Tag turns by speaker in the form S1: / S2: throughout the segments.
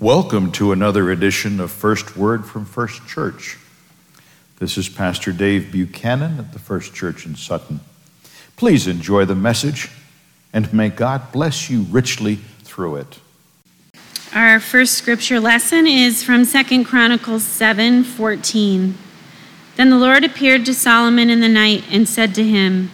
S1: Welcome to another edition of First Word from First Church. This is Pastor Dave Buchanan at the First Church in Sutton. Please enjoy the message and may God bless you richly through it.
S2: Our first scripture lesson is from 2 Chronicles 7 14. Then the Lord appeared to Solomon in the night and said to him,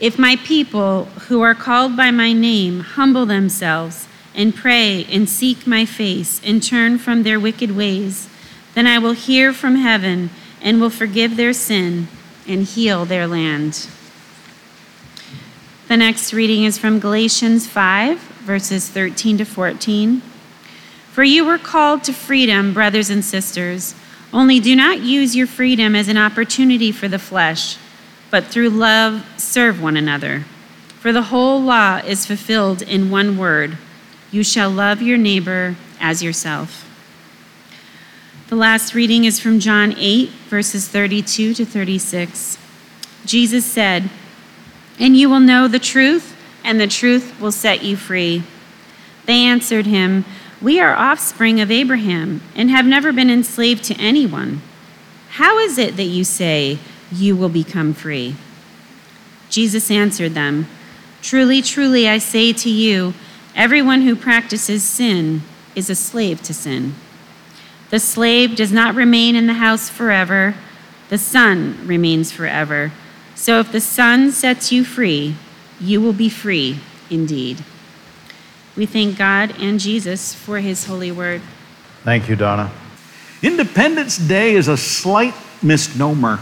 S2: If my people, who are called by my name, humble themselves, and pray and seek my face and turn from their wicked ways, then I will hear from heaven and will forgive their sin and heal their land. The next reading is from Galatians 5, verses 13 to 14. For you were called to freedom, brothers and sisters. Only do not use your freedom as an opportunity for the flesh, but through love serve one another. For the whole law is fulfilled in one word you shall love your neighbor as yourself. The last reading is from John 8, verses 32 to 36. Jesus said, And you will know the truth, and the truth will set you free. They answered him, We are offspring of Abraham, and have never been enslaved to anyone. How is it that you say, You will become free? Jesus answered them, Truly, truly, I say to you, Everyone who practices sin is a slave to sin. The slave does not remain in the house forever, the son remains forever. So if the son sets you free, you will be free indeed. We thank God and Jesus for his holy word.
S3: Thank you, Donna. Independence Day is a slight misnomer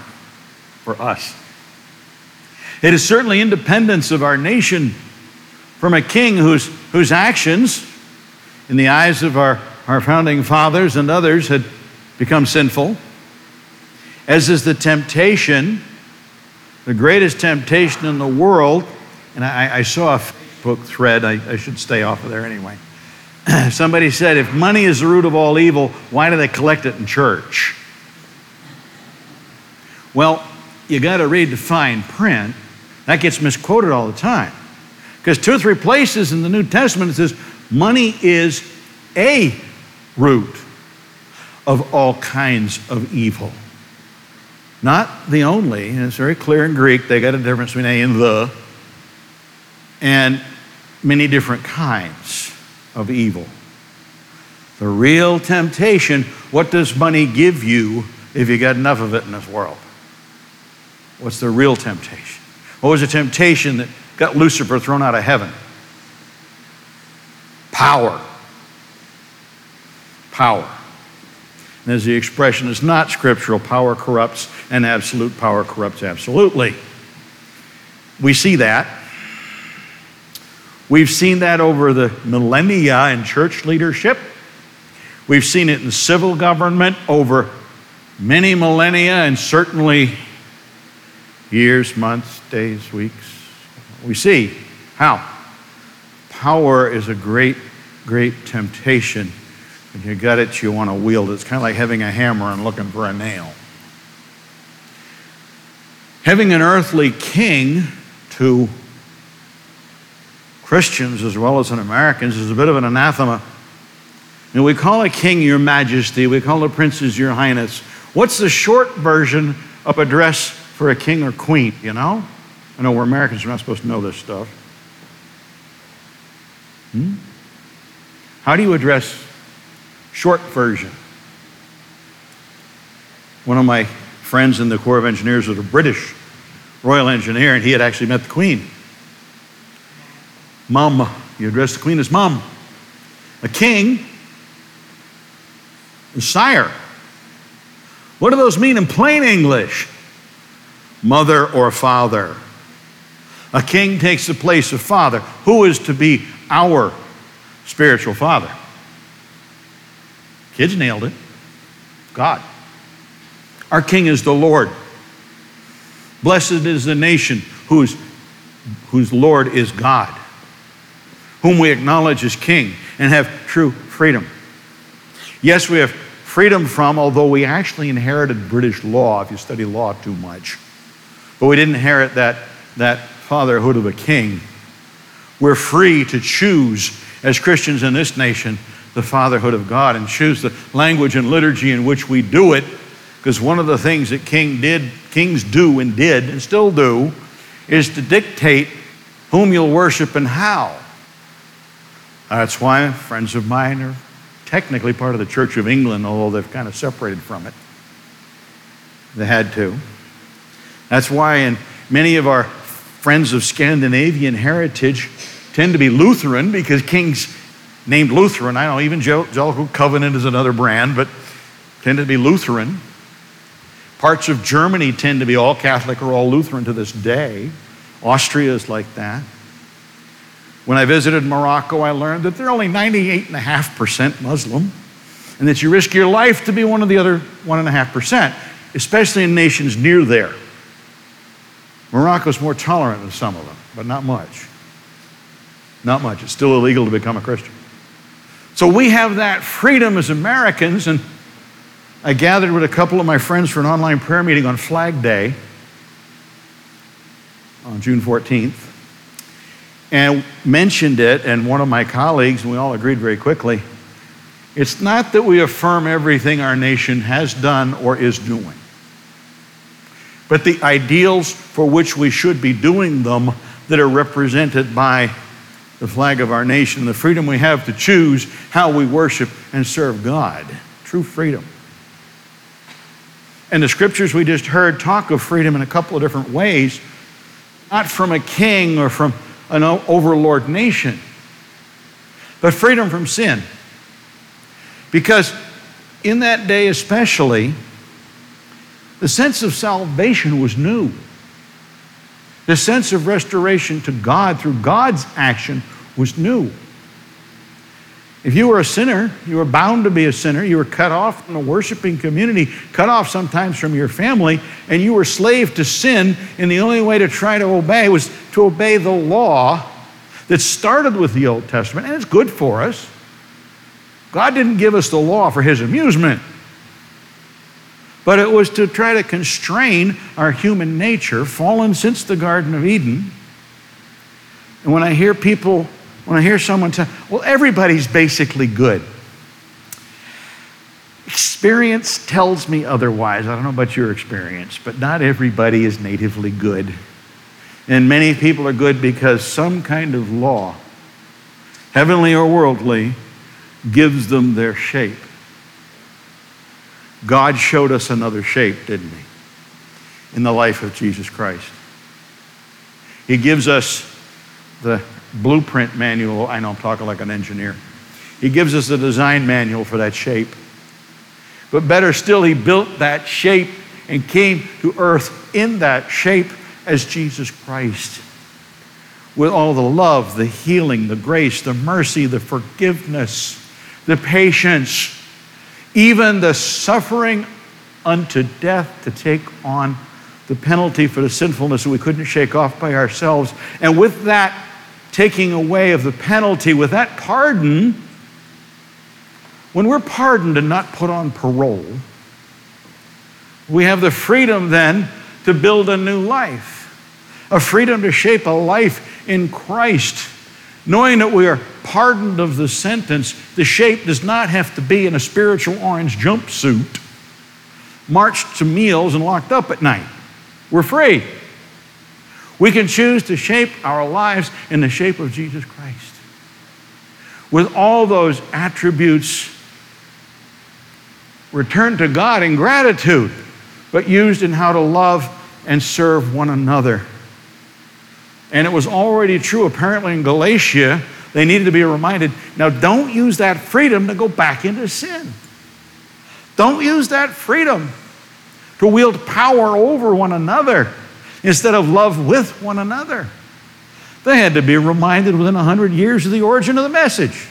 S3: for us. It is certainly independence of our nation from a king whose, whose actions, in the eyes of our, our founding fathers and others, had become sinful, as is the temptation, the greatest temptation in the world. And I, I saw a Facebook thread, I, I should stay off of there anyway. Somebody said, if money is the root of all evil, why do they collect it in church? Well, you got to read the fine print. That gets misquoted all the time. Because two or three places in the New Testament it says money is a root of all kinds of evil. Not the only, and it's very clear in Greek, they got a difference between a and the, and many different kinds of evil. The real temptation what does money give you if you got enough of it in this world? What's the real temptation? What was the temptation that got Lucifer thrown out of heaven. Power. Power. And as the expression is not scriptural, power corrupts, and absolute power corrupts absolutely. We see that. We've seen that over the millennia in church leadership. We've seen it in civil government over many millennia and certainly years, months, days, weeks. We see how power is a great, great temptation. When you got it, you want to wield it. It's kind of like having a hammer and looking for a nail. Having an earthly king to Christians as well as in Americans is a bit of an anathema. You know, we call a king your majesty, we call a princes your highness. What's the short version of a dress for a king or queen, you know? I know we're Americans, we're not supposed to know this stuff. Hmm? How do you address short version? One of my friends in the Corps of Engineers was a British Royal Engineer, and he had actually met the Queen. Mum, you address the Queen as Mum. A king is sire. What do those mean in plain English? Mother or father. A king takes the place of father. Who is to be our spiritual father? Kids nailed it. God. Our king is the Lord. Blessed is the nation whose, whose Lord is God, whom we acknowledge as king and have true freedom. Yes, we have freedom from, although we actually inherited British law, if you study law too much. But we didn't inherit that, that fatherhood of a king. We're free to choose, as Christians in this nation, the fatherhood of God and choose the language and liturgy in which we do it. Because one of the things that king did, kings do and did and still do is to dictate whom you'll worship and how. That's why friends of mine are technically part of the Church of England, although they've kind of separated from it. They had to. That's why in many of our friends of Scandinavian heritage tend to be Lutheran because kings named Lutheran, I know even Evangelical Covenant is another brand, but tend to be Lutheran. Parts of Germany tend to be all Catholic or all Lutheran to this day. Austria is like that. When I visited Morocco, I learned that they're only 98.5% Muslim and that you risk your life to be one of the other 1.5%, especially in nations near there. Morocco's more tolerant than some of them, but not much. Not much. It's still illegal to become a Christian. So we have that freedom as Americans, and I gathered with a couple of my friends for an online prayer meeting on Flag Day on June 14th and mentioned it, and one of my colleagues, and we all agreed very quickly it's not that we affirm everything our nation has done or is doing, but the ideals for which we should be doing them that are represented by the flag of our nation, the freedom we have to choose how we worship and serve God. True freedom. And the scriptures we just heard talk of freedom in a couple of different ways, not from a king or from an overlord nation, but freedom from sin. Because in that day, especially, the sense of salvation was new. The sense of restoration to God through God's action was new. If you were a sinner, you were bound to be a sinner. You were cut off from the worshiping community, cut off sometimes from your family, and you were slave to sin. And the only way to try to obey was to obey the law that started with the Old Testament, and it's good for us. God didn't give us the law for his amusement, but it was to try to constrain our human nature, fallen since the Garden of Eden. And when I hear people when I hear someone say, well, everybody's basically good. Experience tells me otherwise. I don't know about your experience, but not everybody is natively good. And many people are good because some kind of law, heavenly or worldly, gives them their shape. God showed us another shape, didn't He? In the life of Jesus Christ. He gives us the blueprint manual. I know I'm talking like an engineer. He gives us a design manual for that shape. But better still, he built that shape and came to earth in that shape as Jesus Christ. With all the love, the healing, the grace, the mercy, the forgiveness, the patience, even the suffering unto death to take on the penalty for the sinfulness that we couldn't shake off by ourselves. And with that taking away of the penalty, with that pardon, when we're pardoned and not put on parole, we have the freedom then to build a new life, a freedom to shape a life in Christ. Knowing that we are pardoned of the sentence, the shape does not have to be in a spiritual orange jumpsuit, marched to meals, and locked up at night. We're free. We can choose to shape our lives in the shape of Jesus Christ. With all those attributes returned to God in gratitude, but used in how to love and serve one another. And it was already true, apparently, in Galatia. They needed to be reminded now, don't use that freedom to go back into sin. Don't use that freedom to wield power over one another instead of love with one another. They had to be reminded within 100 years of the origin of the message.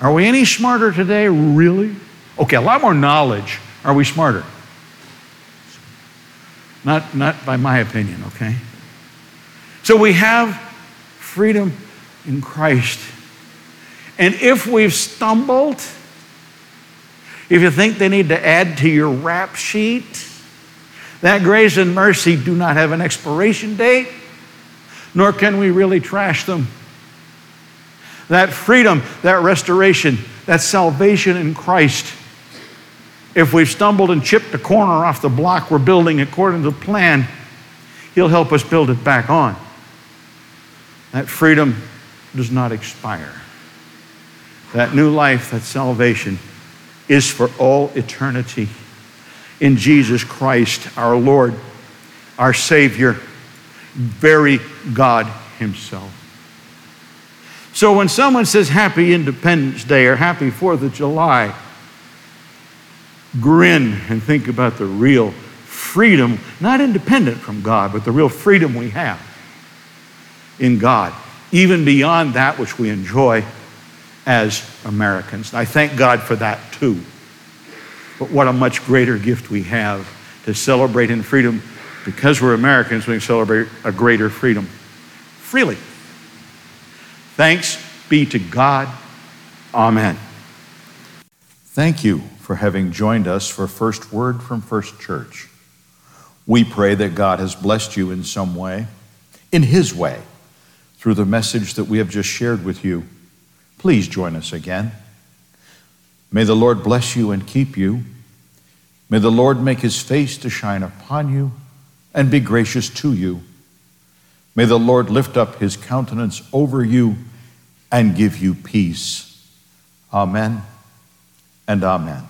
S3: Are we any smarter today, really? Okay, a lot more knowledge. Are we smarter? Not, not by my opinion, okay? So we have freedom in Christ. And if we've stumbled, if you think they need to add to your rap sheet, that grace and mercy do not have an expiration date, nor can we really trash them. that freedom, that restoration, that salvation in Christ. If we've stumbled and chipped a corner off the block we're building according to the plan, He'll help us build it back on. That freedom does not expire. That new life, that salvation, is for all eternity in Jesus Christ, our Lord, our Savior, very God Himself. So when someone says Happy Independence Day or Happy Fourth of July, grin and think about the real freedom, not independent from God, but the real freedom we have in God, even beyond that which we enjoy as Americans. I thank God for that too. But what a much greater gift we have to celebrate in freedom. Because we're Americans, we celebrate a greater freedom freely. Thanks be to God. Amen.
S1: Thank you for having joined us for First Word from First Church. We pray that God has blessed you in some way, in His way, through the message that we have just shared with you. Please join us again. May the Lord bless you and keep you. May the Lord make his face to shine upon you and be gracious to you. May the Lord lift up his countenance over you and give you peace. Amen and amen.